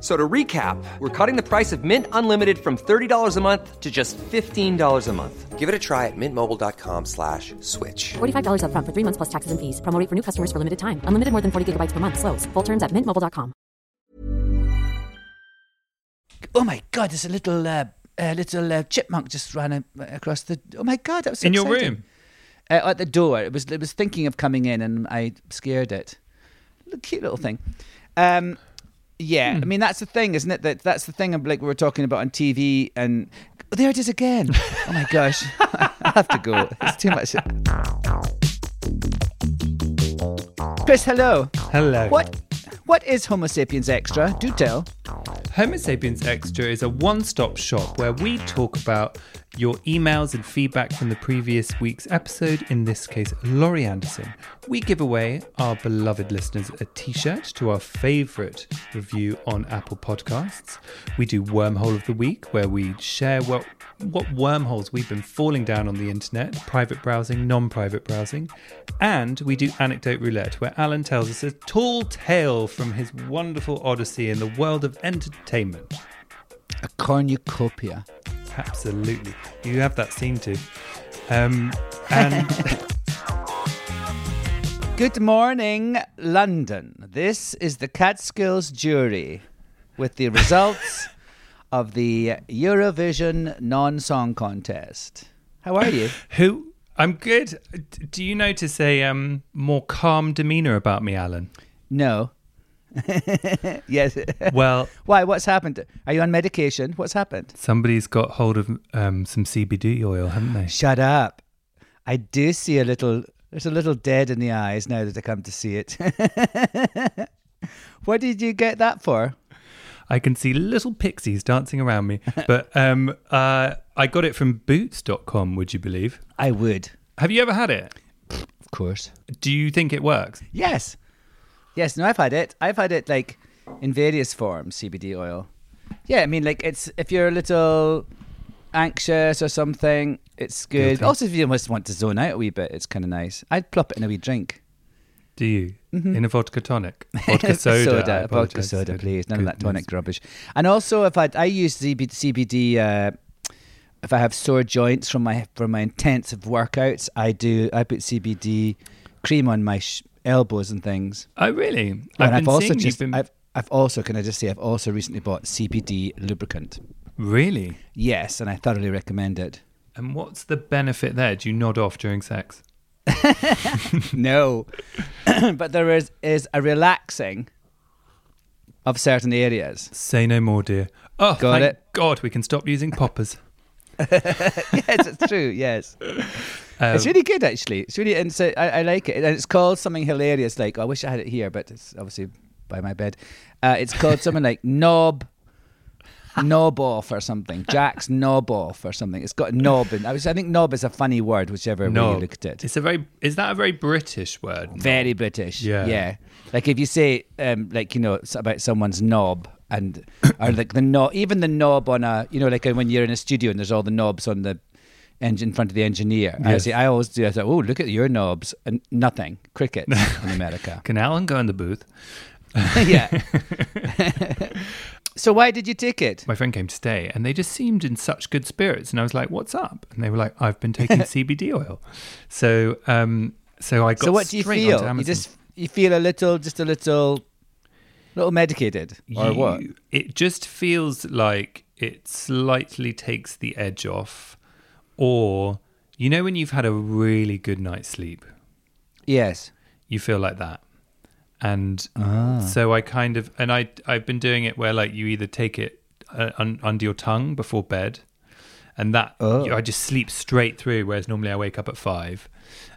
F- So to recap, we're cutting the price of Mint Unlimited from $30 a month to just $15 a month. Give it a try at mintmobile.com slash switch. $45 upfront for three months plus taxes and fees. Promo for new customers for limited time. Unlimited more than 40 gigabytes per month. Slows. Full terms at mintmobile.com. Oh my god! There's a little uh, uh, little uh, chipmunk just ran a- across the. Oh my god! That was so In your room? Uh, at the door. It was it was thinking of coming in, and I scared it. Little cute little thing. Um, yeah, Hmm. I mean that's the thing, isn't it? That that's the thing. Of, like we were talking about on TV, and oh, there it is again. oh my gosh! I have to go. It's too much. Chris, hello. Hello. What what is Homo sapiens extra? Do tell. Homo Sapiens Extra is a one stop shop where we talk about your emails and feedback from the previous week's episode, in this case, Laurie Anderson. We give away our beloved listeners a t shirt to our favourite review on Apple Podcasts. We do Wormhole of the Week, where we share what, what wormholes we've been falling down on the internet private browsing, non private browsing. And we do Anecdote Roulette, where Alan tells us a tall tale from his wonderful odyssey in the world of entertainment. A cornucopia. Absolutely. You have that scene too. Um, and Good morning, London. This is the Catskills jury with the results of the Eurovision non song contest. How are you? who? I'm good. Do you notice a um, more calm demeanour about me, Alan? No. yes. Well, Why? What's happened? Are you on medication? What's happened? somebody's got hold of um, some CBD oil, haven't they? Shut up. I do see a little, there's a little dead in the eyes now that I come to see it. what did you get that for? I can see little pixies dancing around me. But um, uh, I got it from boots.com, would you believe? I would, Have you ever had it? of course. Do you think it works? Yes. Yes, no, I've had it. I've had it like in various forms, CBD oil. Yeah, I mean, like it's if you're a little anxious or something, it's good. Guilty. Also, if you just want to zone out a wee bit, it's kind of nice. I'd plop it in a wee drink. Do you? In a vodka tonic? Vodka soda. I vodka soda, please. None of that tonic rubbish. And also, if I I use CBD, CBD uh, if I have sore joints from my from my intensive workouts, I do. I put CBD cream on my sh- elbows and things. Oh, really? I've I've also just been- I've I've also can I just say I've also recently bought CBD lubricant. Really? Yes, and I thoroughly recommend it. And what's the benefit there? Do you nod off during sex? no, but there is is a relaxing of certain areas. Say no more, dear. Oh, Got thank it. God, we can stop using poppers. yes, it's true. Yes, Um, it's really good actually. It's really and so I, I like it, and it's called something hilarious. Like I wish I had it here, but it's obviously by my bed. Uh, it's called something like knob. Knob off or something. Jack's knob off or something. It's got knob in. I was. I think knob is a funny word, whichever way you look at it. It's a very. Is that a very British word? Very British. Yeah. Yeah. Like if you say, um, like, you know, about someone's knob and, or like the knob, even the knob on a, you know, like when you're in a studio and there's all the knobs on the engine in front of the engineer. I Yes. say, I always do, I say, oh, look at your knobs and nothing. Cricket in America. Can Alan go in the booth? yeah. so why did you take it? My friend came to stay, and they just seemed in such good spirits. And I was like, "What's up?" And they were like, "I've been taking CBD oil." So, um, so I got. So what do you feel? You just, you feel a little, just a little, little medicated or what? It just feels like it slightly takes the edge off, or you know when you've had a really good night's sleep, Yes. you feel like that, and Ah. so I kind of and I I've been doing it where like you either take it uh, un, under your tongue before bed, and that Oh. I just sleep straight through. Whereas normally I wake up at five.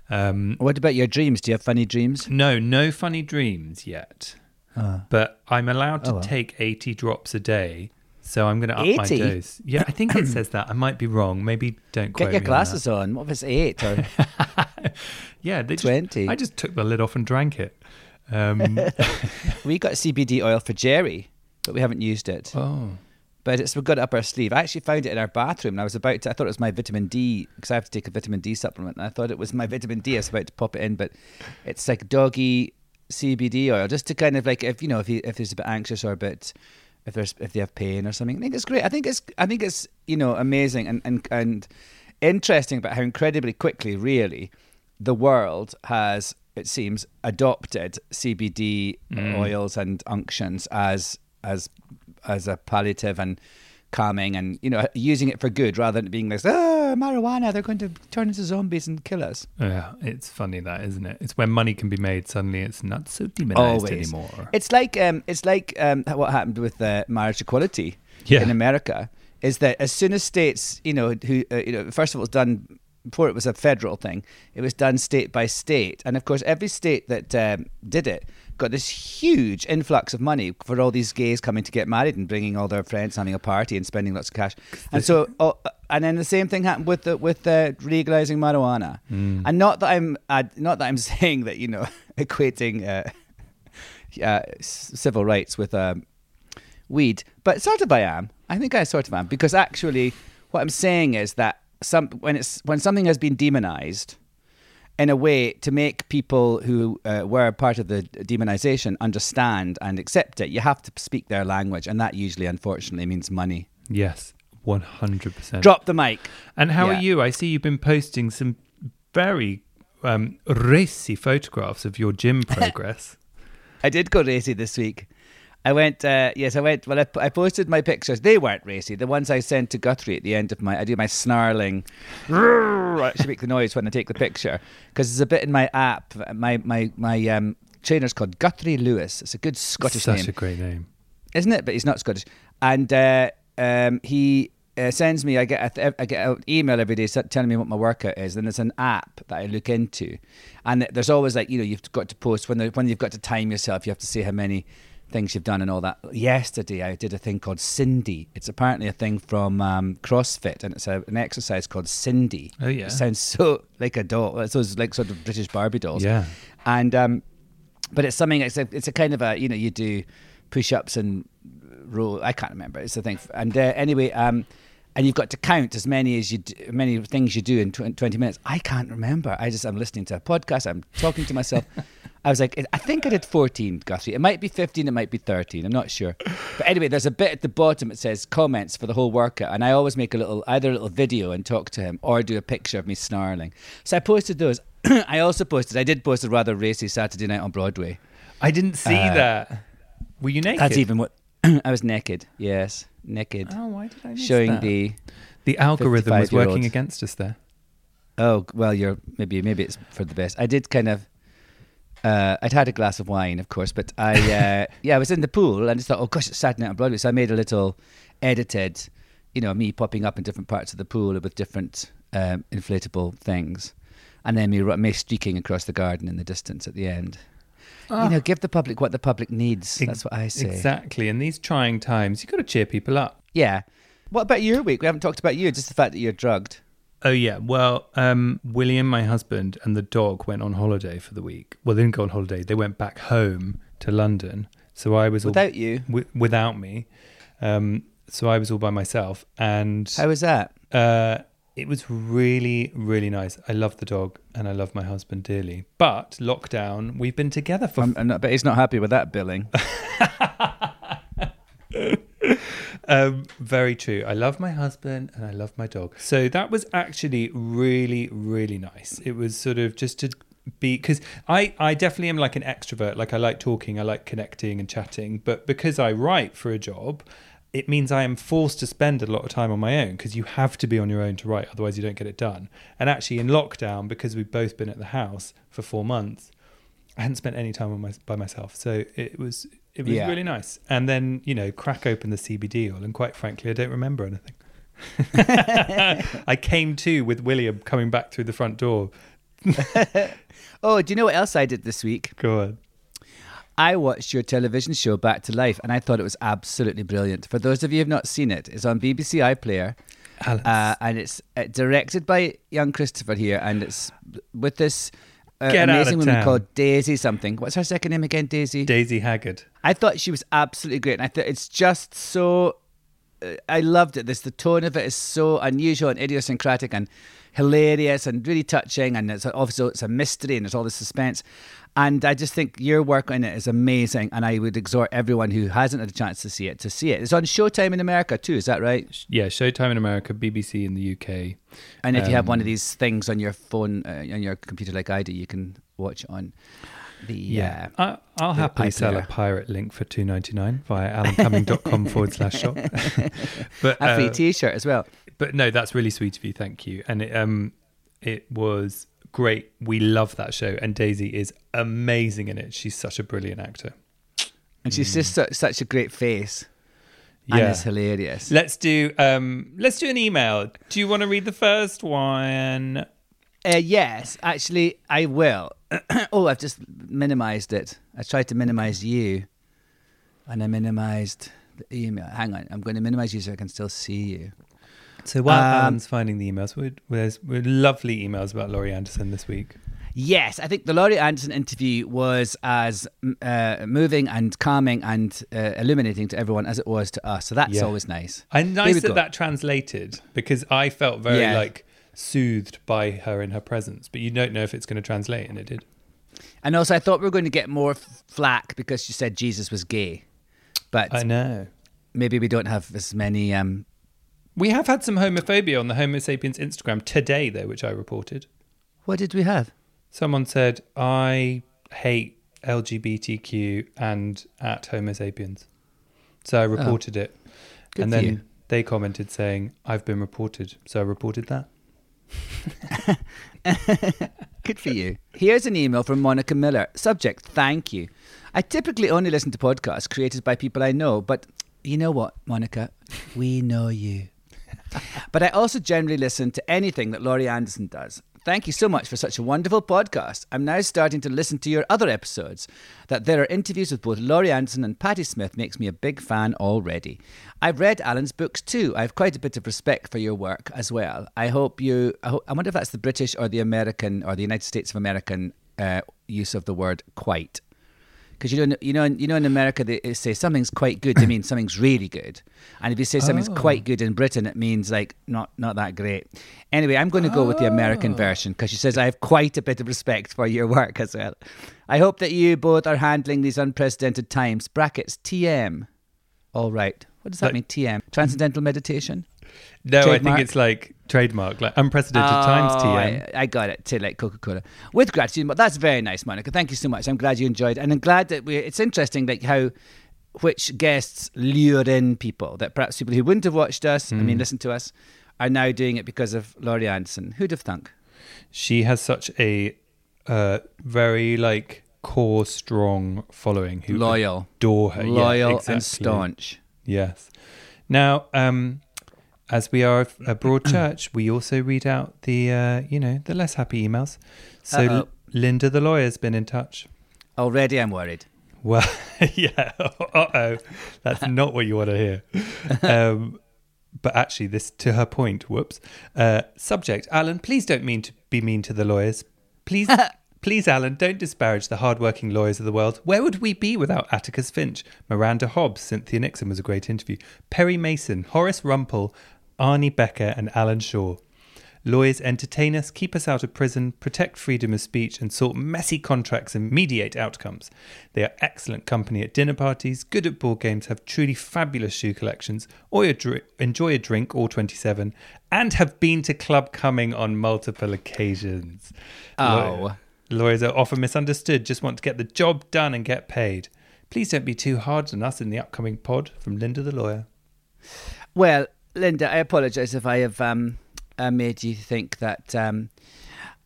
Um, What about your dreams? Do you have funny dreams? no, no funny dreams yet, Ah. but I'm allowed to Oh, well. take eighty drops a day. So I'm going to up 80? my dose. Yeah, I think it says that. I might be wrong. Maybe don't quote Get your me on glasses on. What if it's eight or. Yeah, 20? I just took the lid off and drank it. Um, we got CBD oil for Jerry, but we haven't used it. oh, But it's we've got it up our sleeve. I actually found it in our bathroom, and I was about to. I thought it was my vitamin D because I have to take a vitamin D supplement, and I thought it was my vitamin D. I was about to pop it in, but it's like doggy CBD oil, just to kind of like if you know if you if there's a bit anxious or a bit if there's if they have pain or something. I think it's great. I think it's I think it's you know amazing and and and interesting about how incredibly quickly, really, the world has it seems adopted CBD mm. oils and unctions as as as a palliative and calming and you know using it for good rather than being like ah marijuana they're going to turn into zombies and kill us yeah. It's funny that, isn't it? It's when money can be made. Suddenly, it's not so demonized always anymore. it's like um it's like um what happened with uh, marriage equality Yeah. in america is that as soon as states you know who uh, you know first of all it was done before it was a federal thing it was done state by state and of course every state that um, did it got this huge influx of money for all these gays coming to get married and bringing all their friends having a party and spending lots of cash. And so oh, and then the same thing happened with the, with uh, legalizing marijuana. And not that i'm uh, not that i'm saying that you know equating uh, uh, civil rights with um, weed, but sort of I am. I think I sort of am. Because actually, what I'm saying is that some when it's when something has been demonized in a way to make people who uh, were part of the demonization understand and accept it, you have to speak their language, and that usually, unfortunately, means money. yes, one hundred percent. Drop the mic. And how Yeah. are you? I see you've been posting some very um, racy photographs of your gym progress. I did go racy this week. I went, uh, yes, I went. Well, I, I posted my pictures. They weren't racy. The ones I sent to Guthrie at the end of my, I do my snarling. I actually make the noise when I take the picture because there's a bit in my app. My my my um, trainer's called Guthrie Lewis. It's a good Scottish Such name, Such a great name. isn't it? But he's not Scottish. And uh, um, he uh, sends me. I get a th- I get an email every day telling me what my workout is. And there's an app that I look into. And there's always like you know you've got to post when there, when you've got to time yourself. You have to see how many things you've done and all that. Yesterday I did a thing called Cindy. It's apparently a thing from um, CrossFit, and it's a, an exercise called Cindy. Oh, yeah. It sounds so like a doll. It's those like sort of British Barbie dolls. Yeah. And um, but it's something. It's a, it's a kind of a you know you do push-ups and roll. I can't remember. It's the thing. And uh, anyway, um, and you've got to count as many as you do, many things you do in tw- twenty minutes. I can't remember. I just I'm listening to a podcast. I'm talking to myself. I was like, I think I did 14, Guthrie. It might be 15, it might be 13. I'm not sure. But anyway, there's a bit at the bottom that says comments for the whole workout. And I always make a little, either a little video and talk to him or do a picture of me snarling. So I posted those. I also posted, I did post a rather racy Saturday night on Broadway. I didn't see Uh, that. Were you naked? That's even what, I was naked. Yes, naked. Oh, why did I miss showing that? the, the algorithm was 55-year-olds. working against us there. oh, well, you're, maybe, maybe it's for the best. I did kind of, uh, I'd had a glass of wine, of course, but I, uh, yeah, I was in the pool and I just thought, oh gosh, it's Saturday night on Broadway. So I made a little edited, you know, me popping up in different parts of the pool with different um, inflatable things, and then me, ru- me streaking across the garden in the distance at the end. You know, give the public what the public needs. That's what I say. Exactly. In these trying times, you've got to cheer people up. Yeah. What about your week? We haven't talked about you. Just the fact that you're drugged. Oh yeah. Well, um, William, my husband, and the dog went on holiday for the week. Well, they didn't go on holiday. They went back home to London. So I was all, Without you, wi- without me. Um, so I was all by myself, and how was that? uh, it was really, really nice. I love the dog, and I love my husband dearly. But lockdown, we've been together for I'm, I'm not, but he's not happy with that billing. Um, very true. I love my husband and I love my dog. So that was actually really, really nice. It was sort of just to be because I, I definitely am like an extrovert. Like I like talking, I like connecting and chatting. But because I write for a job, it means I am forced to spend a lot of time on my own because you have to be on your own to write, otherwise you don't get it done. And actually, in lockdown, because we've both been at the house for four months, I hadn't spent any time on my, by myself, so it was it was Yeah. really nice. And then you know, crack open the CBD oil, and quite frankly, I don't remember anything. I came to with William coming back through the front door. Oh, do you know what else I did this week? Go on. I watched your television show Back to Life, and I thought it was absolutely brilliant. For those of you who have not seen it, it's on BBC iPlayer, uh, and it's uh, directed by young Christopher here, and it's with this uh, amazing woman town. called Daisy something. What's her second name again? Daisy. Daisy Haggard. I thought she was absolutely great, and I thought it's just so. Uh, I loved it. This the tone of it is so unusual and idiosyncratic and hilarious and really touching, and it's also it's a mystery and there's all this suspense. And I just think your work on it is amazing, and I would exhort everyone who hasn't had a chance to see it to see it. It's on Showtime in America too. Is that right? Yeah, Showtime in America, BBC in the UK. And if you have one of Um, these things on your phone, uh, on your computer like I do, you can watch it on the uh, I, I'll the happily sell a pirate link for two ninety nine via alancumming.com forward slash shop. but a free uh, T-shirt as well. but no, that's really sweet of you. Thank you. And it um it was great. We love that show, and Daisy is amazing in it. She's such a brilliant actor. And she's just su- such a great face. And Yeah. it's hilarious. Let's do um let's do an email. Do you want to read the first one? Uh, yes, actually, I will. oh, I've just minimized it. I tried to minimize you, and I minimized the email. Hang on, I'm going to minimize you so I can still see you. So while Um, Alan's finding the emails, we there's we lovely emails about Laurie Anderson this week. Yes, I think the Laurie Anderson interview was as uh, moving and calming and uh, illuminating to everyone as it was to us. So that's Yeah. always nice. And nice that go. that translated because I felt very Yeah. like soothed by her in her presence, but you don't know if it's going to translate, and it did. And also, I thought we were going to get more f- flack because she said Jesus was gay, but I know. maybe we don't have as many. Um, We have had some homophobia on the Homo sapiens Instagram today, though, which I reported. what did we have? Someone said, I hate LGBTQ and at Homo sapiens. So I reported it. Oh. Good and then you. they commented saying, I've been reported. So I reported that. Good for you. Here's an email from Monica Miller. Subject, thank you. I typically only listen to podcasts created by people I know, but you know what, Monica? We know you. but I also generally listen to anything that Laurie Anderson does. Thank you so much for such a wonderful podcast. I'm now starting to listen to your other episodes. That there are interviews with both Laurie Anderson and Patti Smith makes me a big fan already. I've read Alan's books too. I have quite a bit of respect for your work as well. I hope you. I, hope, I wonder if that's the British or the American or the United States of American uh, use of the word quite. Because you know, you know, you know, in America they say something's quite good. They mean something's really good, and if you say something's Oh. quite good in Britain, it means like not not that great. Anyway, I'm going to go with the Oh. American version because she says I have quite a bit of respect for your work as well. I hope that you both are handling these unprecedented times. Brackets TM. All right. What does that mean? TM. Transcendental meditation. No, I think it's like trademark, like unprecedented times Oh, TM. I, I got it. To like Coca Cola with gratitude. But that's very nice, Monica. Thank you so much. I'm glad you enjoyed, and I'm glad that we. It's interesting, like how which guests lure in people that perhaps people who wouldn't have watched us, I Hmm. mean, listened to us, are now doing it because of Laurie Anderson. Who'd have thunk? She has such a uh, very like core strong following who Loyal. adore her. Yeah, Loyal and staunch. Yes. Now, um, as we are a broad church, we also read out the uh, you know the less happy emails. So L- Linda the lawyer's been in touch. Already, I'm worried. Well, yeah. Uh oh, that's not what you want to hear. Um, but actually, this to her point. Whoops. Uh, subject: Alan, please don't mean to be mean to the lawyers. Please, please, Alan, don't disparage the hardworking lawyers of the world. Where would we be without Atticus Finch, Miranda Hobbs, Cynthia Nixon was a great interview, Perry Mason, Horace Rumpole, Arnie Becker, and Alan Shore. Lawyers entertain us, keep us out of prison, protect freedom of speech, and sort messy contracts and mediate outcomes. They are excellent company at dinner parties, good at board games, have truly fabulous shoe collections, or enjoy a drink or 27, and have been to Club Cumming on multiple occasions. Oh. Law- Lawyers are often misunderstood, just want to get the job done and get paid. Please don't be too hard on us in the upcoming pod from Linda the lawyer. Well, Linda, I apologise if I have um, uh, made you think that um,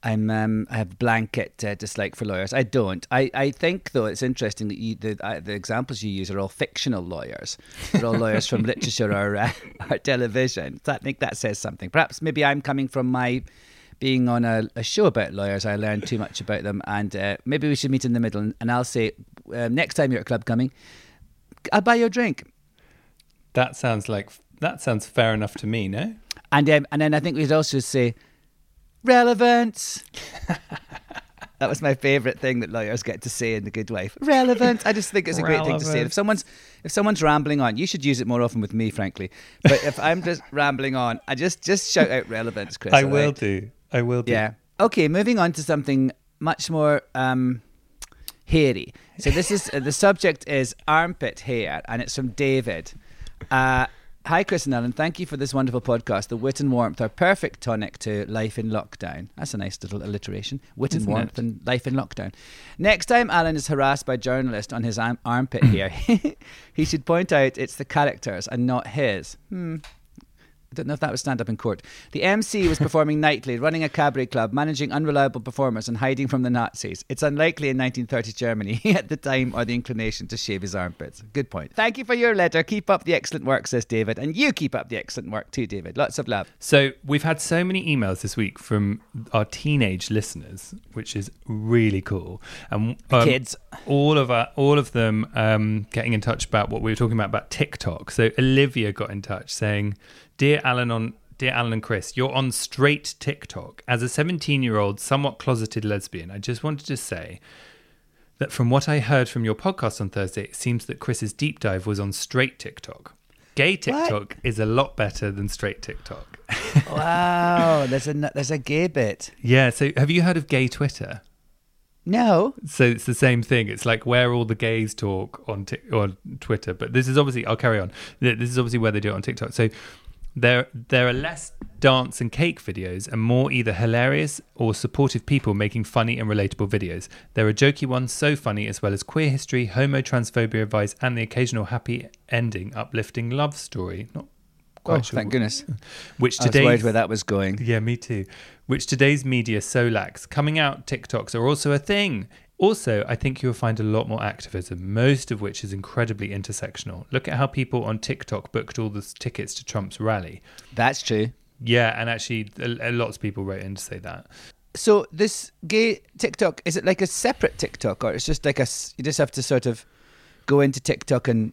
I'm um, I have blanket uh, dislike for lawyers. I don't. I, I think though it's interesting that you, the uh, the examples you use are all fictional lawyers. They're all lawyers from literature or, uh, or television. So I think that says something. Perhaps maybe I'm coming from my being on a, a show about lawyers. I learned too much about them, and uh, maybe we should meet in the middle. And, and I'll say um, next time you're at a Club Cumming, I'll buy you a drink. That sounds like that sounds fair enough to me. No. And um, and then I think we'd also say relevance. that was my favourite thing that lawyers get to say in The Good Wife. Relevance. I just think it's a great thing to say. If someone's if someone's rambling on, you should use it more often with me, frankly. But if I'm just rambling on, I just just shout out relevance, Chris. I will right? do. I will do. Yeah. Okay, moving on to something much more um, hairy. So this is uh, the subject is armpit hair, and it's from David. Uh, Hi, Chris and Ellen. Thank you for this wonderful podcast. The wit and warmth are perfect tonic to life in lockdown. That's a nice little alliteration. Wit and Isn't warmth it? and life in lockdown. Next time Alan is harassed by journalists on his arm- armpit hair, he should point out it's the characters and not his. Hmm. Don't know if that would stand up in court. The MC was performing nightly, running a cabaret club, managing unreliable performers, and hiding from the Nazis. It's unlikely in 1930s Germany he had the time or the inclination to shave his armpits. Good point. Thank you for your letter. Keep up the excellent work, says David. And you keep up the excellent work too, David. Lots of love. So we've had so many emails this week from our teenage listeners, which is really cool. And um, Kids. all of our, all of them um, getting in touch about what we were talking about about TikTok. So Olivia got in touch saying, "Dear Alan on." Dear Alan and Chris, you're on straight TikTok. As a 17 year old, somewhat closeted lesbian, I just wanted to say that from what I heard from your podcast on Thursday, it seems that Chris's deep dive was on straight TikTok. Gay TikTok is a lot better than straight TikTok. Wow, there's a there's a gay bit. Yeah. So have you heard of gay Twitter? No, So it's the same thing. It's like where all the gays talk on Tik on Twitter. But this is obviously. I'll carry on. This is obviously where they do it on TikTok. So there there are less dance and cake videos and more either hilarious or supportive people making funny and relatable videos. There are jokey ones so funny as well as queer history, homo transphobia advice, and the occasional happy ending, uplifting love story. Not oh, quite oh, sure. thank goodness. Which I was today worried where that was going. yeah, me too. Which today's media so lacks. Coming out TikToks are also a thing. Also, I think you'll find a lot more activism, most of which is incredibly intersectional. Look at how people on TikTok booked all the tickets to Trump's rally. That's true. Yeah, and actually, a, a lots of people wrote in to say that. So this gay TikTok is it like a separate TikTok or it's just like a you just have to sort of go into TikTok and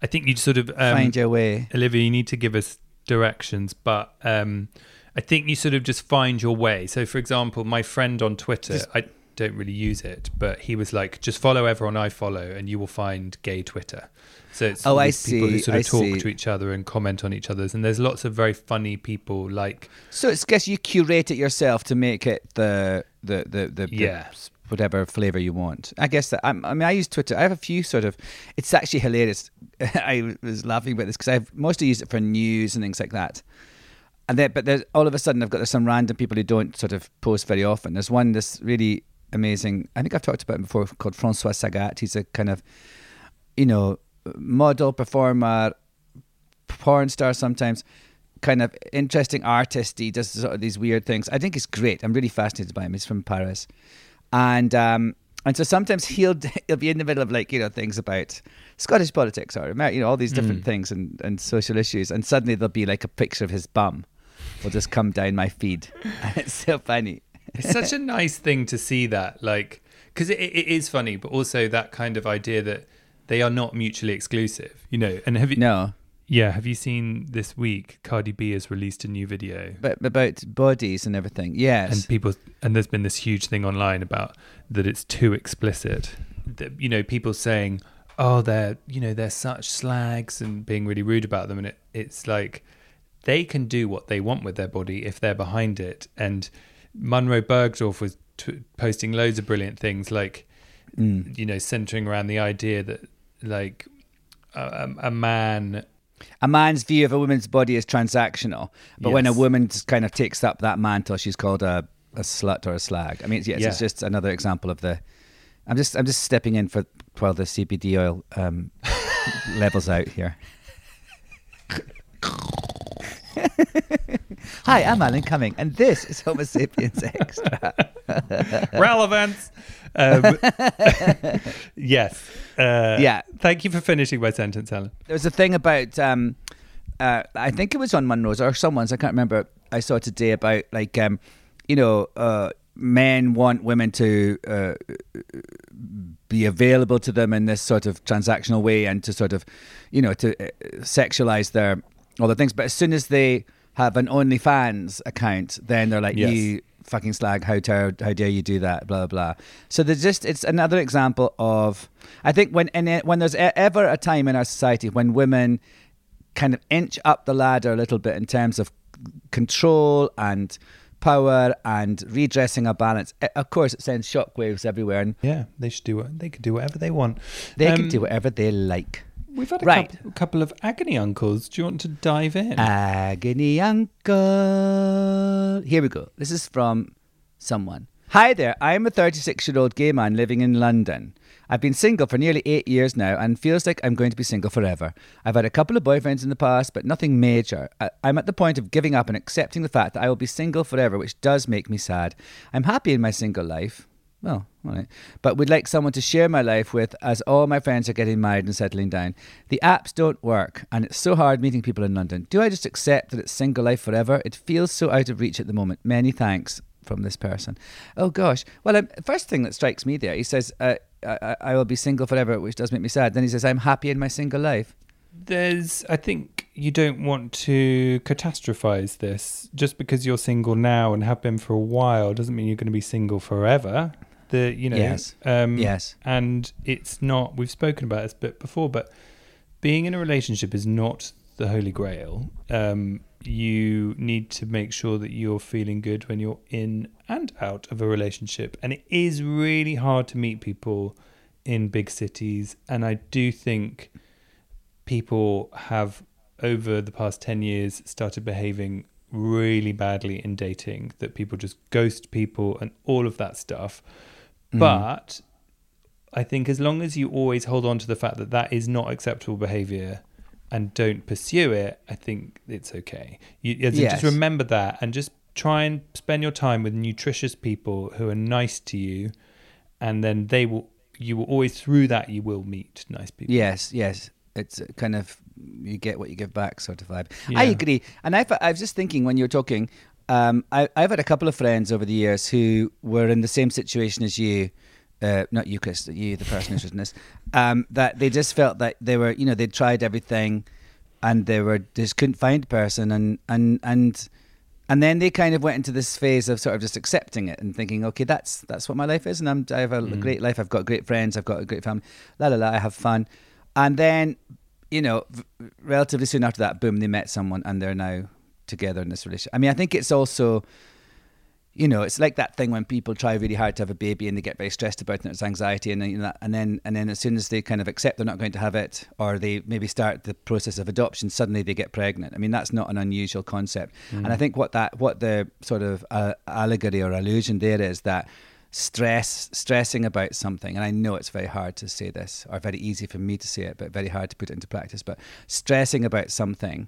I think you sort of um, find your way. Olivia, you need to give us directions, but um, I think you sort of just find your way. So, for example, my friend on Twitter, I don't really use it, but he was like, just follow everyone I follow, and you will find gay Twitter. So it's Oh, all I these people who sort of I talk see. to each other and comment on each other's, and there's lots of very funny people like So it's guess you curate it yourself to make it the the the the, Yeah. whatever flavor you want. I guess that I'm, I mean I use Twitter. I have a few sort of. It's actually hilarious. I was laughing about this because I've mostly used it for news and things like that. And then, but there's all of a sudden I've got there's some random people who don't sort of post very often. There's one this really amazing. I think I've talked about him before called Francois Sagat. He's a kind of, you know, model performer, porn star sometimes, kind of interesting artist. He does sort of these weird things. I think he's great. I'm really fascinated by him. He's from Paris, and um, and so sometimes he'll he'll be in the middle of like you know things about Scottish politics or you know all these different things and and social issues, and suddenly there'll be like a picture of his bum will just come down my feed, and it's so funny. It's such a nice thing to see that like because it, it is funny but also that kind of idea that they are not mutually exclusive you know and have you No, yeah have you seen this week cardi b has released a new video? But about bodies and everything. Yes, and people and there's been this huge thing online about that it's too explicit. That you know people saying oh they're you know they're such slags and being really rude about them and it, it's like they can do what they want with their body if they're behind it and Munroe Bergdorf was t- posting loads of brilliant things like you know centering around the idea that like a, a a man a man's view of a woman's body is transactional, but when a woman just kind of takes up that mantle, she's called a, a slut or a slag. I mean, yes, Yeah. it's just another example of the. I'm just I'm just stepping in for while the CBD oil um, levels out here. Hi, I'm Alan Cumming, and this is Homo Sapiens Extra. Relevance. Um, yes. Uh, Yeah. Thank you for finishing my sentence, Alan. There was a thing about, um, uh, I think it was on Munroe's or someone's, I can't remember. I saw today about like, um, you know, uh, men want women to uh, be available to them in this sort of transactional way and to sort of, you know, to uh, sexualize their other things. But as soon as they have an OnlyFans account, then they're like, Yes. you fucking slag, how dare, how dare you do that, blah, blah, blah. So there's just, it's another example of, I think when, in it, when there's ever a time in our society when women kind of inch up the ladder a little bit in terms of control and power and redressing a balance, of course it sends shockwaves everywhere and Yeah, they should do what they could do whatever they want. they can Um, do whatever they like. We've had a Right. couple, couple of agony uncles. Do you want to dive in? Agony Uncle. Here we go. This is from someone. Hi there. I'm a 36 year old gay man living in London. I've been single for nearly eight years now and feels like I'm going to be single forever. I've had a couple of boyfriends in the past, but nothing major. I- I'm at the point of giving up and accepting the fact that I will be single forever, which does make me sad. I'm happy in my single life. Well, right. But would like someone to share my life with as all my friends are getting married and settling down. The apps don't work and it's so hard meeting people in London. Do I just accept that it's single life forever? It feels so out of reach at the moment. Many thanks from this person. Oh gosh. Well, um, first thing that strikes me there, he says, uh, I, I- I will be single forever, which does make me sad. Then he says, I'm happy in my single life. There's, I think you don't want to catastrophize this. Just because you're single now and have been for a while doesn't mean you're going to be single forever. The, you know, Yes. um, Yes. and it's not. We've spoken about this bit before, but being in a relationship is not the holy grail. Um, you need to make sure that you're feeling good when you're in and out of a relationship, and it is really hard to meet people in big cities. And I do think people have over the past 10 years started behaving really badly in dating that people just ghost people and all of that stuff Mm. but i think as long as you always hold on to the fact that that is not acceptable behavior and don't pursue it i think it's okay you, Yes. just remember that and just try and spend your time with nutritious people who are nice to you and then they will you will always through that you will meet nice people Yes, yes. It's kind of you get what you give back sort of vibe. I agree. And I've, I was just thinking when you were talking, um, I, I've had a couple of friends over the years who were in the same situation as you. Uh, not you, Chris, you, the person who's written this. Um, that they just felt that they were, you know, they'd tried everything, and they were just couldn't find a person, and and and and then they kind of went into this phase of sort of just accepting it and thinking, okay, that's that's what my life is, and I'm, I have a great life. I've got great friends. I've got a great family. La la la. I have fun, and then you know, v- relatively soon after that, boom, they met someone and they're now together in this relationship. I mean, I think it's also, you know, it's like that thing when people try really hard to have a baby and they get very stressed about it. And it's anxiety, and then you know, and then and then as soon as they kind of accept they're not going to have it, or they maybe start the process of adoption, suddenly they get pregnant. I mean, that's not an unusual concept. And I think what that what the sort of uh, allegory or allusion there is that stress stressing about something and i know it's very hard to say this or very easy for me to say it but very hard to put it into practice but stressing about something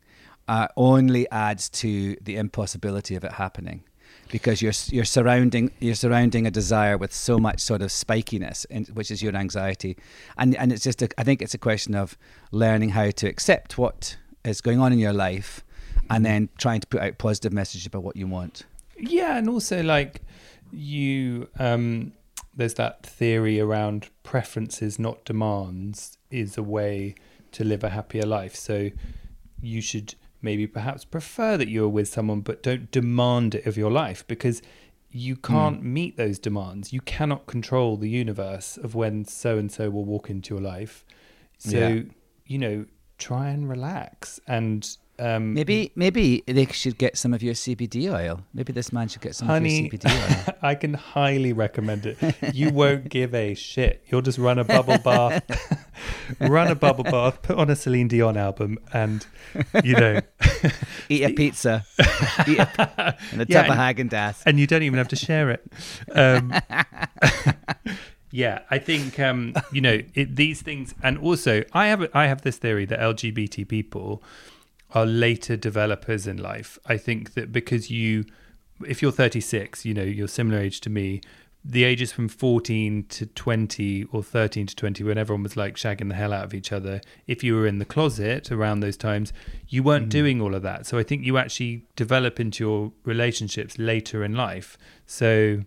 uh, only adds to the impossibility of it happening because you're you're surrounding you're surrounding a desire with so much sort of spikiness in, which is your anxiety and and it's just a, I think it's a question of learning how to accept what is going on in your life and then trying to put out positive messages about what you want Yeah, and also like you, um, there's that theory around preferences, not demands, is a way to live a happier life. So you should maybe perhaps prefer that you're with someone, but don't demand it of your life because you hmm. can't meet those demands. You cannot control the universe of when so and so will walk into your life. So, Yeah. you know, try and relax and um, Maybe maybe they should get some of your CBD oil. Maybe this man should get some Honey, of your CBD oil. I can highly recommend it. You won't give a shit. You'll just run a bubble bath, run a bubble bath, put on a Celine Dion album, and you know, Eat a pizza. Eat a, and a Yeah, tub of and- Haagen Dazs. and you don't even have to share it. Um, yeah, I think um, you know it, these things, and also I have I have this theory that LGBT people are later developers in life. I think that because you, if you're 36, you know, you're similar age to me, the ages from 14 to 20 or 13 to 20 when everyone was like shagging the hell out of each other if you were in the closet around those times you weren't Mm. doing all of that so i think you actually develop into your relationships later in life so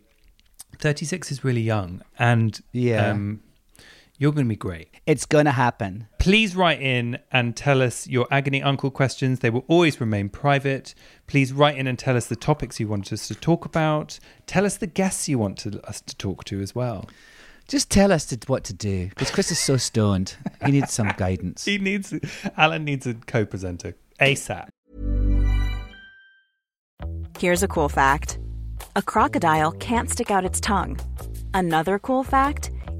36 is really young and Yeah. um, you're going to be great It's gonna happen. Please write in and tell us your agony uncle questions. They will always remain private. Please write in and tell us the topics you want us to talk about. Tell us the guests you want to, us to talk to as well. Just tell us to, what to do because Chris is so stoned. He needs some guidance. He needs Alan needs a co-presenter ASAP. Here's a cool fact a crocodile can't stick out its tongue. Another cool fact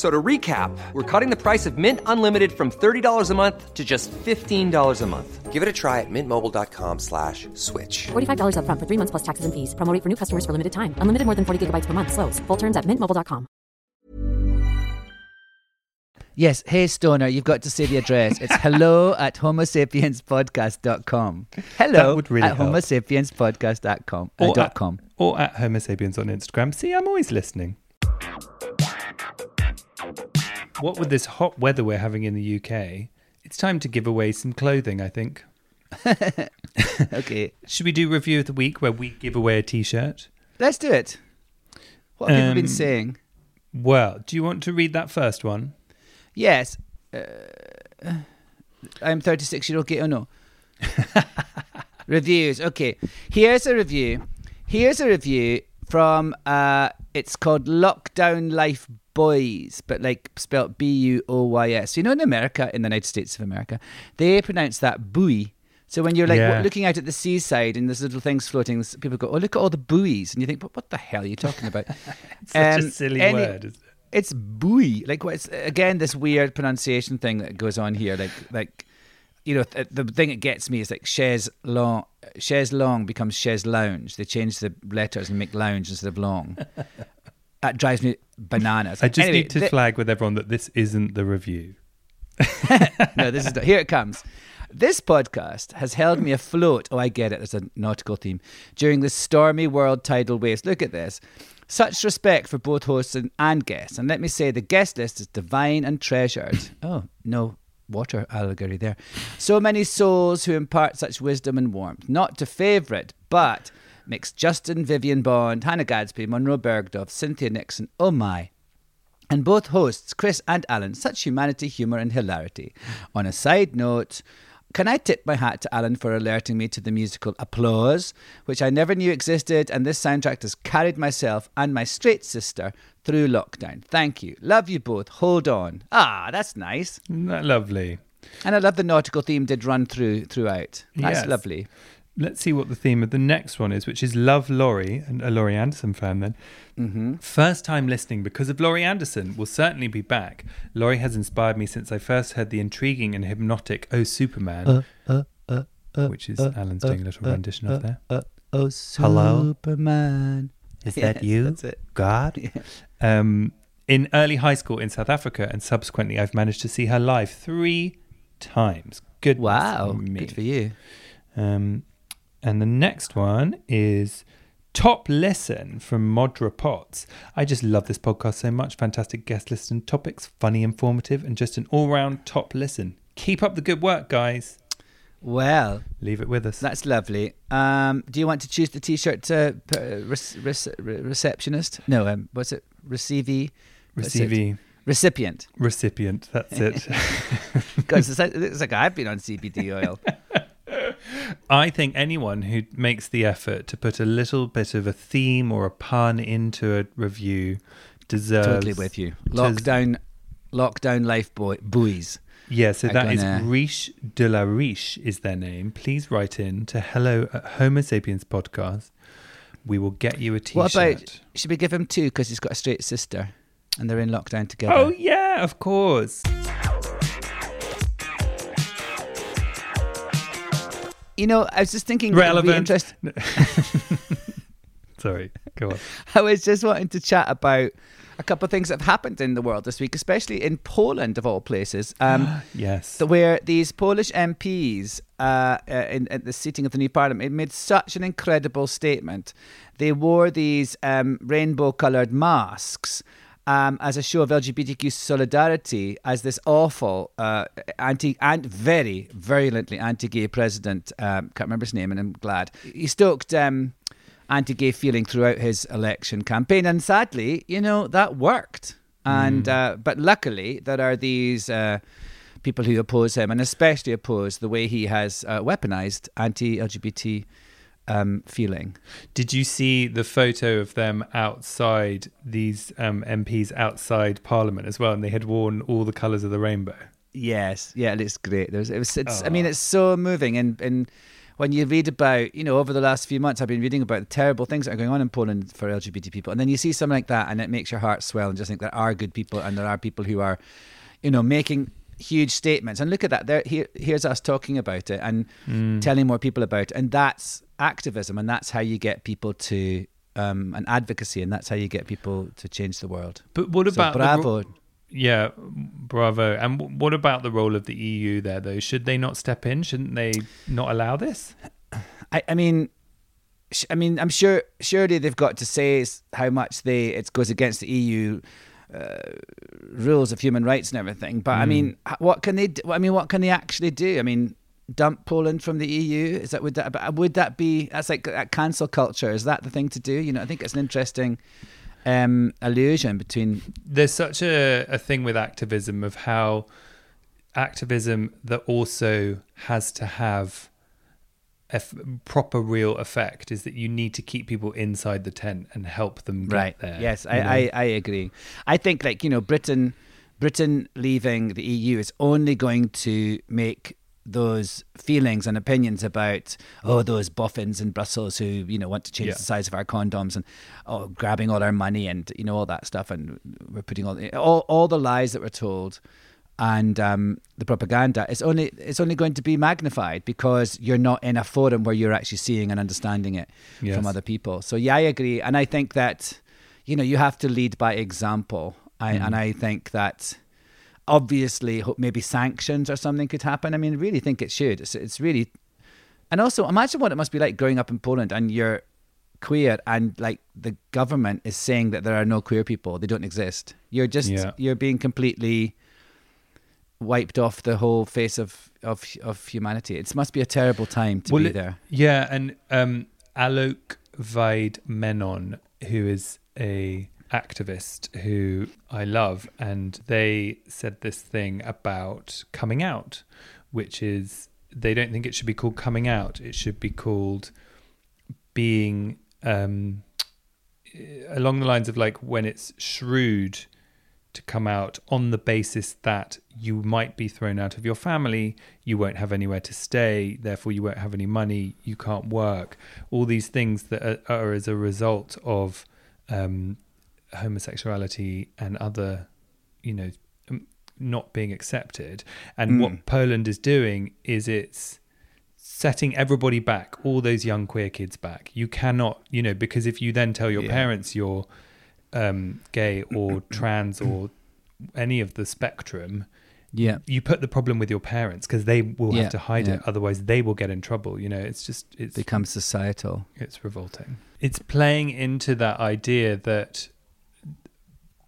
F- So to recap, we're cutting the price of Mint Unlimited from $30 a month to just $15 a month. Give it a try at mintmobile.com slash switch. $45 upfront for three months plus taxes and fees. Promo for new customers for limited time. Unlimited more than 40 gigabytes per month. Slows. Full terms at mintmobile.com. Yes, hey Stoner, you've got to say the address. It's hello at homosapienspodcast.com. Hello That would really at help. homosapienspodcast.com. Uh, Or dot at, com. or at Homo sapiens on Instagram. See, I'm always listening. What with this hot weather we're having in the UK, it's time to give away some clothing, I think. Okay, Should we do review of the week where we give away a t-shirt? let's do it. What have people Um, been saying? Well, do you want to read that first one? Yes. Uh, I'm 36 year old gay. Oh no. Reviews. Okay. Here's a review. Here's a review from, uh, it's called Lockdown Life Boys, but like spelt B U O Y S. You know, in America, in the United States of America, they pronounce that buoy. So when you're like Yeah. looking out at the seaside and there's little things floating, people go, "Oh, look at all the buoys," and you think, "But what the hell are you talking about?" Such a Um, silly any- word. isn't it? It's buoy. Like what's again this weird pronunciation thing that goes on here. Like like you know th- the thing that gets me is like chaise long. Chaise long becomes chaise lounge. They change the letters and make lounge instead of long. that drives me bananas. I just Anyway, need to thi- flag with everyone that this isn't the review. no, this is here. It comes. This podcast has held me afloat. Oh, I get it. There's a nautical theme during the stormy world tidal waves. Look at this. Such respect for both hosts and, and guests. And let me say, the guest list is divine and treasured. Oh, no water allegory there. So many souls who impart such wisdom and warmth. Not to favourite, but Mx Justin, Vivian Bond, Hannah Gadsby, Munroe Bergdorf, Cynthia Nixon. Oh my. And both hosts, Chris and Alan, such humanity, humour, and hilarity. On a side note, can I tip my hat to Alan for alerting me to the musical Applause, which I never knew existed, and this soundtrack has carried myself and my straight sister through lockdown. Thank you. Love you both. Hold on. Ah, that's nice. That lovely? And I love the nautical theme did run through throughout. That's Yes. lovely. Let's see what the theme of the next one is, which is Love Laurie, and a Laurie Anderson fan then. Mm-hmm. First time listening because of Laurie Anderson will certainly be back. Laurie has inspired me since I first heard the intriguing and hypnotic Oh Superman, uh, uh, uh, which is Alan's doing a little rendition of there. Uh, oh, Hello? Superman. Is Yes, that you? That's it. God? Um, in early high school in South Africa, and subsequently I've managed to see her live three times. Good Wow. me. Good for you. Um, and the next one is Top Lesson from Modra Potts. I just love this podcast so much. Fantastic guest list and topics, funny, informative, and just an all round top listen. Keep up the good work, guys. Well, Leave it with us. that's lovely. Um, do you want to choose the T-shirt to uh, rec- re- receptionist? No, um, what's it? Receivee. Receivee Recipient. recipient. That's it. It's, like, it's like I've been on CBD oil. I think anyone who makes the effort to put a little bit of a theme or a pun into a review deserves. Totally with you. des- Lockdown, lockdown life boy, buoys. Yeah, so that is gonna- Riche de la Riche is their name. Please write in to hello at Homo Sapiens Podcast. We will get you a t-shirt. What about? Should we give him two because he's got a straight sister, and they're in lockdown together? Oh yeah, of course. You know, I was just thinking. it would be Relevant. Sorry, go on. I was just wanting to chat about a couple of things that have happened in the world this week, especially in Poland, of all places. Um, Yes. where these Polish MPs uh, uh, in, at the seating of the new parliament made such an incredible statement. They wore these um, rainbow-coloured masks. Um, as a show of LGBTQ solidarity, as this awful uh, anti and very virulently anti-gay president, um, can't remember his name, and I'm glad he stoked um, anti-gay feeling throughout his election campaign, and sadly, you know that worked. And uh, but luckily, there are these uh, people who oppose him, and especially oppose the way he has uh, weaponized anti-LGBT um, feeling. Did you see the photo of them outside these um, MPs outside Parliament as well, and they had worn all the colours of the rainbow? Yes, yeah, it looks great. There's, it was, it's, I Oh. mean, it's so moving, and and when you read about, you know, over the last few months, I've been reading about the terrible things that are going on in Poland for LGBT people, and then you see something like that, and it makes your heart swell, and just think there are good people, and there are people who are, you know, making huge statements. And look at that. There, here, here's us talking about it and telling more people about it, and that's activism, and that's how you get people to. Um, and advocacy, and that's how you get people to change the world. But what So about the ro- yeah, bravo. And w- what about the role of the EU there, though? Should they not step in? Shouldn't they not allow this? I, I mean, sh- I mean, I'm sure. Surely they've got to say how much they it goes against the EU uh, rules of human rights and everything. But I mean, what can they? Do? I mean, what can they actually do? I mean, dump Poland from the EU? Is that would that but would that be? That's like that cancel culture. Is that the thing to do? You know, I think it's an interesting um, illusion between. There's such a, a thing with activism of how activism that also has to have a f- proper real effect is that you need to keep people inside the tent and help them get right there. yes I. I i agree i think like you know britain britain leaving the eu is only going to make those feelings and opinions about oh those boffins in brussels who you know want to change Yeah. the size of our condoms and oh grabbing all our money and you know all that stuff and we're putting all all, all the lies that were told and um, the propaganda it's only it's only going to be magnified because you're not in a forum where you're actually seeing and understanding it Yes. from other people. So yeah, I agree, and I think that you know you have to lead by example. I, Mm-hmm. And I think that obviously maybe sanctions or something could happen. I mean, I really think it should. It's, it's really, and also imagine what it must be like growing up in Poland and you're queer and like the government is saying that there are no queer people, they don't exist. You're just Yeah. you're being completely wiped off the whole face of of of humanity. It must be a terrible time to Well, be there. Yeah, and um, Alok Vaid Menon, who is a activist who I love, and they said this thing about coming out, which is they don't think it should be called coming out. It should be called being um, along the lines of like when it's shrewd to come out on the basis that you might be thrown out of your family, you won't have anywhere to stay, therefore you won't have any money, you can't work. All these things that are, are as a result of um, homosexuality and other, you know, um, not being accepted. And what Poland is doing is it's setting everybody back, all those young queer kids back. You cannot, you know, because if you then tell your parents you're um, gay or trans or any of the spectrum, Yeah. you put the problem with your parents because they will Yeah, have to hide yeah. it. Otherwise, they will get in trouble. You know, it's just it's Become societal. it's revolting. It's playing into that idea that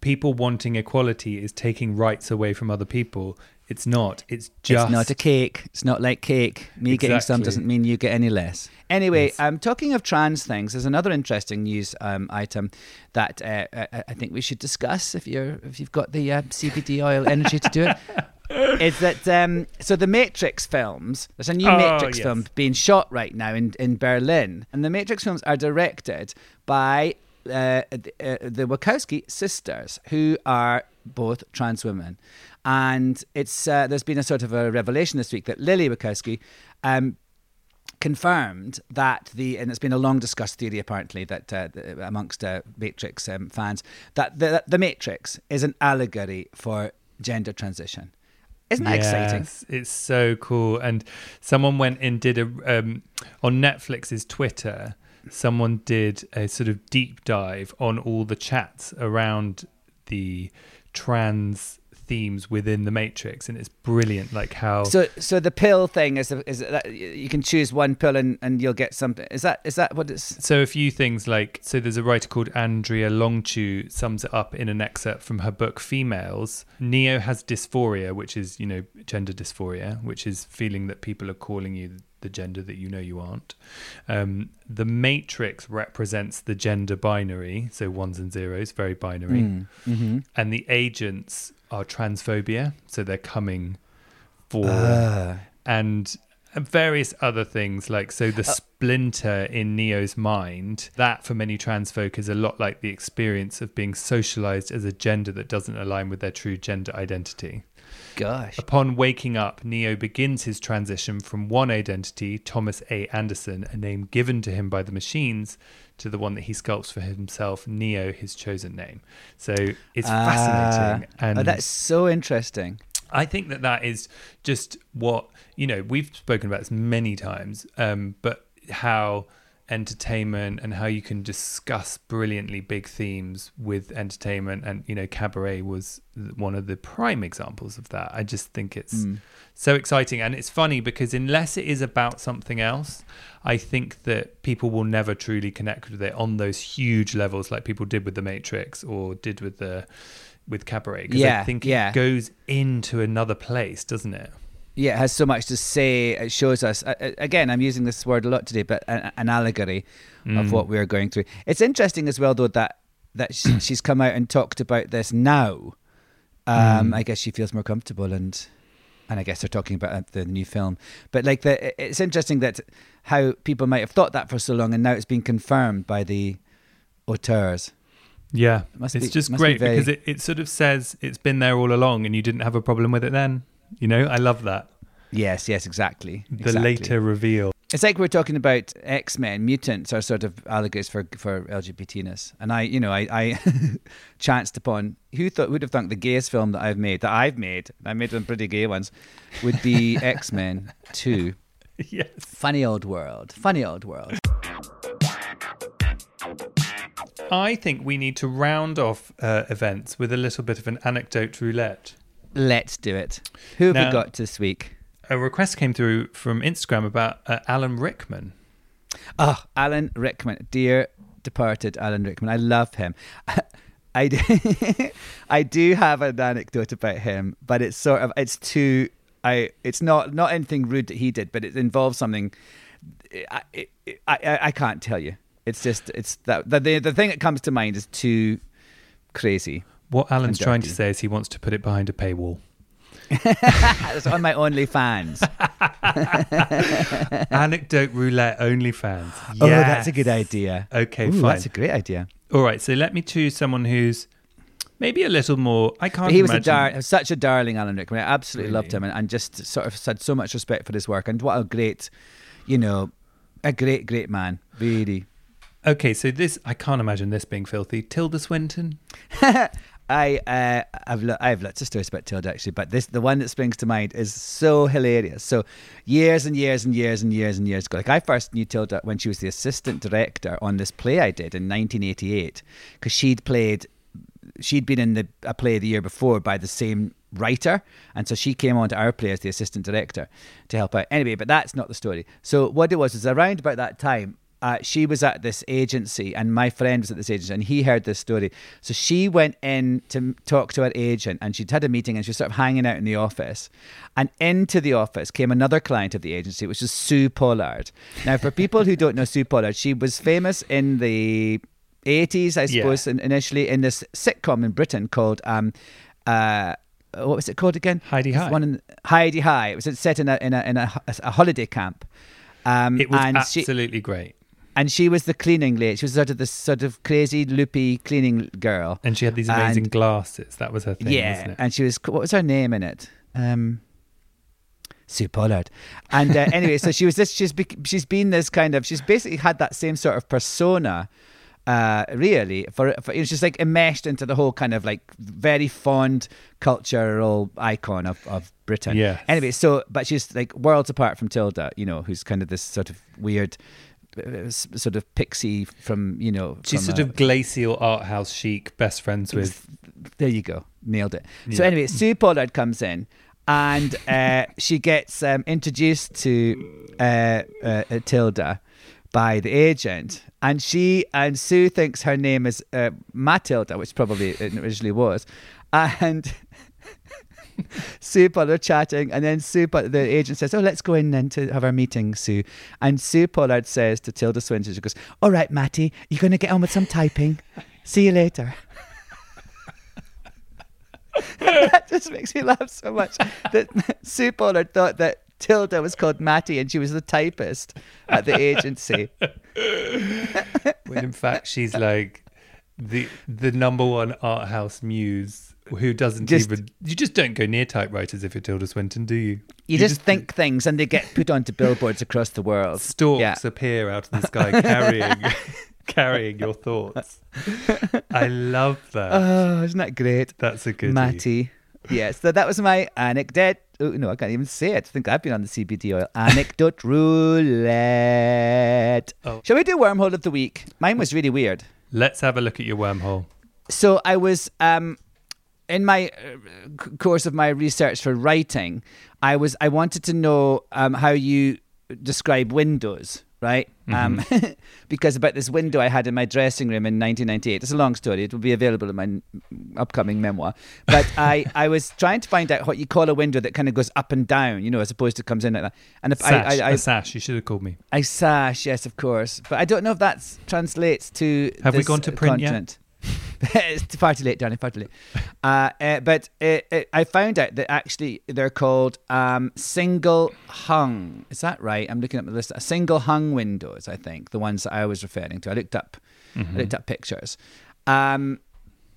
people wanting equality is taking rights away from other people. It's not. It's just It's not a cake. It's not like cake. Me getting some doesn't mean you get any less. Anyway, Yes. um, talking of trans things, there's another interesting news um, item that uh, I, I think we should discuss if you're if you've got the uh, CBD oil energy to do it. is that um, so the Matrix films? There's a new Oh, Matrix yes. film being shot right now in in Berlin, and the Matrix films are directed by uh, the, uh, the Wachowski sisters, who are both trans women, and it's uh, there's been a sort of a revelation this week that Lily Wachowski. Um, confirmed that the and it's been a long discussed theory apparently that uh, amongst uh, Matrix um, fans that the, the Matrix is an allegory for gender transition. Isn't that exciting? It's so cool. And someone went and did a um, on Netflix's Twitter. Someone did a sort of deep dive on all the chats around the trans themes within the Matrix, and it's brilliant. Like how So, so the pill thing is is that you can choose one pill and, and you'll get something. Is that is that what it's? So a few things like so there's a writer called Andrea Long Chu sums it up in an excerpt from her book Females. Neo has dysphoria, which is, you know, gender dysphoria, which is feeling that people are calling you the gender that you know you aren't. Um, the Matrix represents the gender binary, so ones and zeros, very binary. mm-hmm. And the agents are transphobia, so they're coming for Ah. and various other things like so the splinter in neo's mind that for many trans folk is a lot like the experience of being socialized as a gender that doesn't align with their true gender identity Gosh. upon waking up neo begins his transition from one identity thomas a anderson a name given to him by the machines to the one that he sculpts for himself neo his chosen name so it's fascinating Ah. and oh, that's so interesting. I think that that is just what you know. We've spoken about this many times, um, but how entertainment and how you can discuss brilliantly big themes with entertainment, and you know, cabaret was one of the prime examples of that. I just think it's hmm. so exciting, and it's funny because unless it is about something else, I think that people will never truly connect with it on those huge levels, like people did with the Matrix or did with the with cabaret. Because Yeah, I think yeah. it goes into another place, doesn't it? Yeah, it has so much to say. It shows us again. I'm using this word a lot today, but an, an allegory of what we're going through. It's interesting as well, though, that that she, she's come out and talked about this now. Um, I guess she feels more comfortable, and and I guess they're talking about uh, the new film. But like the, it's interesting that how people might have thought that for so long, and now it's been confirmed by the auteurs. Yeah, Must it's be- just must be great very- because it, it sort of says it's been there all along, and you didn't have a problem with it then. You know, I love that. Yes, yes, exactly. The exactly. later reveal. It's like we're talking about X Men. Mutants are sort of allegories for for LGBTness, and I, you know, I, I chanced upon who thought would have thought the gayest film that I've made that I've made. and I made some pretty gay ones. Would be X Men Two. yes. Funny old world. Funny old world. I think we need to round off uh, events with a little bit of an anecdote roulette. Let's do it. Who have Now- we got this week? A request came through from Instagram about uh, Alan Rickman. Oh, Alan Rickman, dear departed Alan Rickman. I love him. I do, I do have an anecdote about him, but it's sort of it's too. I it's not not anything rude that he did, but it involves something. I I, I, I can't tell you. It's just it's that the, the the thing that comes to mind is too crazy. What Alan's And trying to say is he wants to put it behind a paywall. It's on my OnlyFans. Anecdote roulette OnlyFans. Oh, that's a good idea. Okay, Ooh, fine. That's a great idea. All right, so let me choose someone who's maybe a little more. I can't. he was a dar- such a darling, Alan Rickman. I absolutely loved him, and, and just sort of had so much respect for his work. And what a great, you know, a great, great man. Really, Okay, so this I can't imagine this being filthy. Tilda Swinton. I, uh, I've, lo- I've lots of stories about Tilda actually, but this, the one that springs to mind, is so hilarious. So years and years and years and years and years ago, like I first knew Tilda when she was the assistant director on this play I did in 1988, because she'd played she'd been in the a play the year before by the same writer, and so she came on to our play as the assistant director to help out. Anyway, but that's not the story. So what it was is around about that time. Uh, she was at this agency, and my friend was at this agency, and he heard this story. So she went in to talk to her agent, and she'd had a meeting, and she was sort of hanging out in the office. And into the office came another client of the agency, which is Sue Pollard. Now, for people who don't know Sue Pollard, she was famous in the 80s, I Yeah. suppose, in, initially in this sitcom in Britain called um, uh, what was it called again? Hi-de-Hi. One in, Hi-de-Hi. It was set in a in a in a, a holiday camp. Um, It was and she, absolutely great. And she was the cleaning lady. She was sort of this sort of crazy, loopy cleaning girl. And she had these amazing And- glasses. That was her thing, yeah, wasn't it? and she was what was her name in it? Um, Sue Pollard. And uh, anyway, so she was this. She's bec she's been this kind of. She's basically had that same sort of persona. Uh, really, for, for you know, she's like enmeshed into the whole kind of like very fond cultural icon of, of Britain. Yeah. Anyway, so but she's like worlds apart from Tilda, you know, who's kind of this sort of weird, sort of pixie from you know. She's sort a- of glacial art house chic, best friends with. there you go, nailed it. So anyway, Sue Pollard comes in, and uh, she gets um, introduced to uh, uh, uh, Tilda by the agent, and she and Sue thinks her name is uh, Matilda, which probably it originally was, and. Sue Pollard chatting, and then Sue, the agent says, "Oh, let's go in then to have our meeting, Sue." And Sue Pollard says to Tilda Swinton, "She goes, all right, Matty, you're going to get on with some typing. See you later." that just makes me laugh so much that Sue Pollard thought that Tilda was called Matty and she was the typist at the agency. when in fact she's like the the number one art house muse who doesn't Just- even you just don't go near typewriters if you're Tilda Swinton, do you? You, just, think things and they get put onto billboards across the world. stalks Yeah. appear out of the sky carrying carrying your thoughts. I love that. Oh, isn't that great? That's a good Matty. Yes, so that was my anecdote. Oh, no, I can't even say it. I think I've been on the CBD oil. Anecdote roulette. Oh. Shall we do wormhole of the week? Mine was really weird. Let's have a look at your wormhole. so I was um, in my uh, course of my research for writing. I was I wanted to know um, how you describe windows, right? Um, because about this window I had in my dressing room in 1998. It's a long story. It will be available in my n- upcoming memoir. But I, I was trying to find out what you call a window that kind of goes up and down, you know, as opposed to comes in like that. And if Sash, I, I, a I, sash. You should have called me. I sash, yes, of course. But I don't know if that translates to. Have we gone to print yet? It's far too late, Danny. Far too late. Uh, uh, but uh uh I found out that actually they're called um, single hung. Is that right? I'm looking at the list. Single hung windows. I think the ones that I was referring to. I looked up. Mm-hmm. I looked up pictures. Um,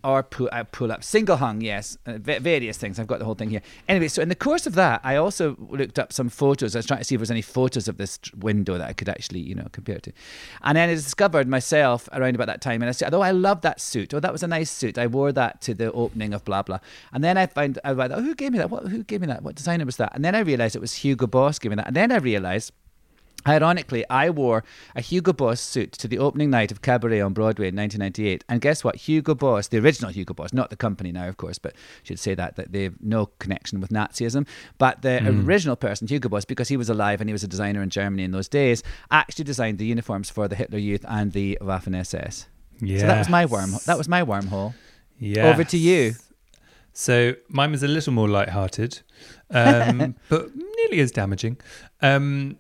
or pull, uh, pull up single hung yes uh, various things. I've got the whole thing here. Anyway so in the course of that i also looked up some photos. I was trying to see if there was any photos of this window that i could actually you know compare to. And then i discovered myself around about that time and i said oh i love that suit. Oh that was a nice suit. I wore that to the opening of blah blah. And then i found i was like oh who gave me that? What, who gave me that? What designer was that? And then i realized it was hugo boss giving that. And then i realized Ironically, I wore a Hugo Boss suit to the opening night of Cabaret on Broadway in 1998. And guess what? Hugo Boss, the original Hugo Boss, not the company now, of course, but I should say that, that they have no connection with Nazism. But the original person, Hugo Boss, because he was alive and he was a designer in Germany in those days, actually designed the uniforms for the Hitler Youth and the Waffen SS. Yeah. So that was my worm. That was my wormhole. Yeah. Over to you. So mine was a little more light-hearted, um, but nearly as damaging. Um,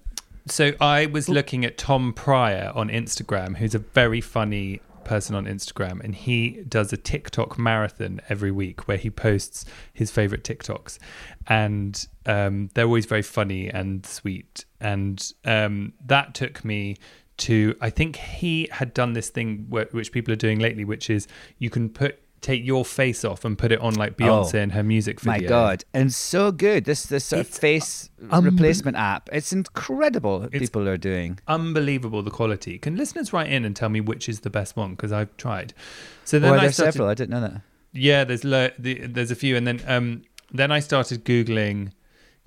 so I was looking at Tom Pryor on Instagram, who's a very funny person on Instagram, and he does a TikTok marathon every week where he posts his favorite TikToks, and um, they're always very funny and sweet. And um, that took me to I think he had done this thing wh- which people are doing lately, which is you can put take your face off and put it on like Beyonce Oh, in her music video. My God, and so good. This this sort of face replacement app. It's incredible. What It's- people are doing. unbelievable the quality. Can listeners write in and tell me which is the best one? Because I've tried. So then Oh, I started, several? I didn't know that. Yeah, there's lo- the, there's a few, and then um, then I started googling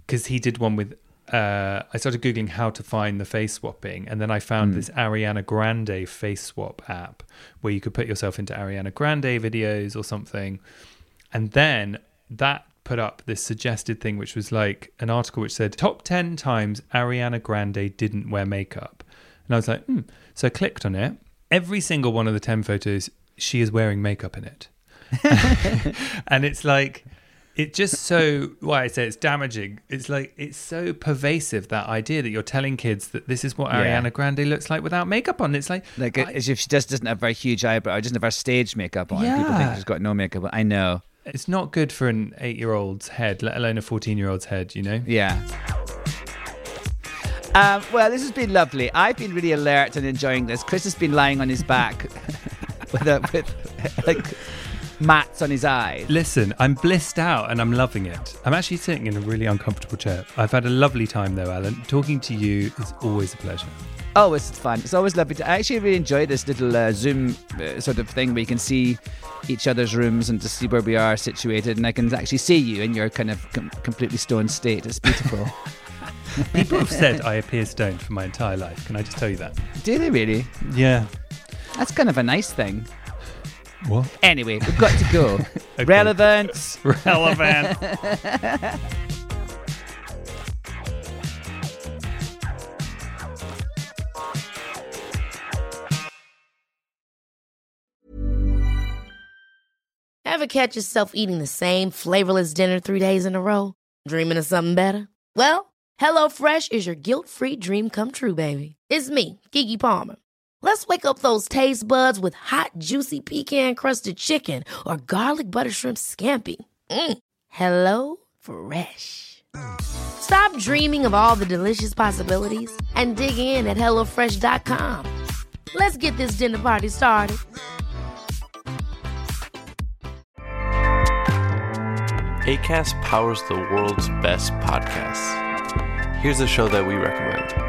because he did one with. Uh, I started googling how to find the face swapping, and then I found this Ariana Grande face swap app where you could put yourself into Ariana Grande videos or something, and then that put up this suggested thing, which was like an article which said top ten times Ariana Grande didn't wear makeup, and I was like, hmm. so I clicked on it. Every single one of the ten photos, she is wearing makeup in it and it's like it just so why I say it's damaging. It's like it's so pervasive that idea that you're telling kids that this is what Yeah. Ariana Grande looks like without makeup on. It's like Like I- as if she just doesn't have very huge eyebrow, or doesn't have her stage makeup on. People think she's got no makeup on. I know. it's not good for an eight-year-old's head, let alone a fourteen-year-old's head. You know. Yeah. Um, well, this has been lovely. I've been really alert and enjoying this. Chris has been lying on his back with, a, with like mats on his eyes. Listen, I'm blissed out and I'm loving it. I'm actually sitting in a really uncomfortable chair. I've had a lovely time though, Alan. Talking to you is always a pleasure. Oh, it's fun. It's always lovely. To, I actually really enjoy this little uh, Zoom uh, sort of thing where you can see each other's rooms and to see where we are situated, and I can actually see you in your kind of com- completely stoned state. It's beautiful. People have said I appear stoned for my entire life. Can I just tell you that? Do they really? Yeah. That's kind of a nice thing. What? Anyway, we've got to go. Okay. Relevance. Relevant. Ever catch yourself eating the same flavorless dinner three days in a row? Dreaming of something better? Well, HelloFresh is your guilt-free dream come true, baby. It's me, Keke Palmer. Let's wake up those taste buds with hot, juicy pecan-crusted chicken or garlic butter shrimp scampi. Mm. Hello Fresh. Stop dreaming of all the delicious possibilities and dig in at HelloFresh.com. Let's get this dinner party started. ACAST powers the world's best podcasts. Here's a show that we recommend.